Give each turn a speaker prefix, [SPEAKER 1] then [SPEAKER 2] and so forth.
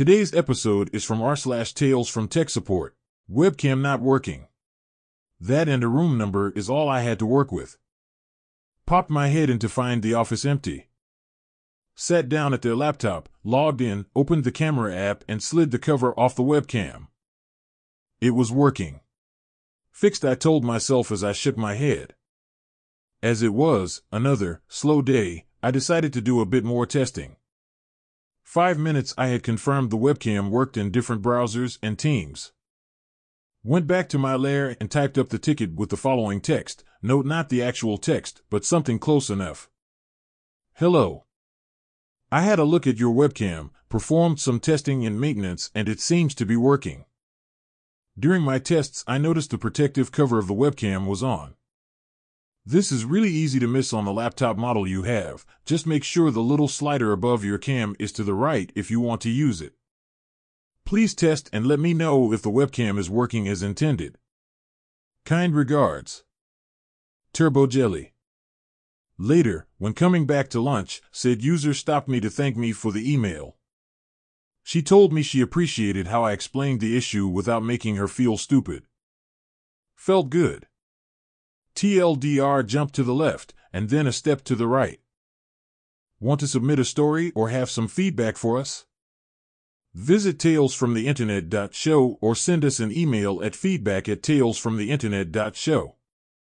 [SPEAKER 1] Today's episode is from r slash tales from tech support. Webcam not working. That and a room number is all I had to work with. Popped my head in to find the office empty. Sat down at their laptop, logged in, opened the camera app, and slid the cover off the webcam. It was working. Fixed, I told myself as I shook my head. As it was, another slow day, I decided to do a bit more testing. Five minutes I had confirmed the webcam worked in different browsers and teams. Went back to my lair and typed up the ticket with the following text. Note not the actual text, but something close enough. Hello. I had a look at your webcam, performed some testing and maintenance, and it seems to be working. During my tests, I noticed the protective cover of the webcam was on. This is really easy to miss on the laptop model you have. Just make sure the little slider above your cam is to the right if you want to use it. Please test and let me know if the webcam is working as intended. Kind regards. Turbojelly. Later, when coming back to lunch, said user stopped me to thank me for the email. She told me she appreciated how I explained the issue without making her feel stupid. Felt good. TLDR jump to the left, and then a step to the right. Want to submit a story or have some feedback for us? Visit talesfromtheinternet.show or send us an email at feedback at talesfromtheinternet.show.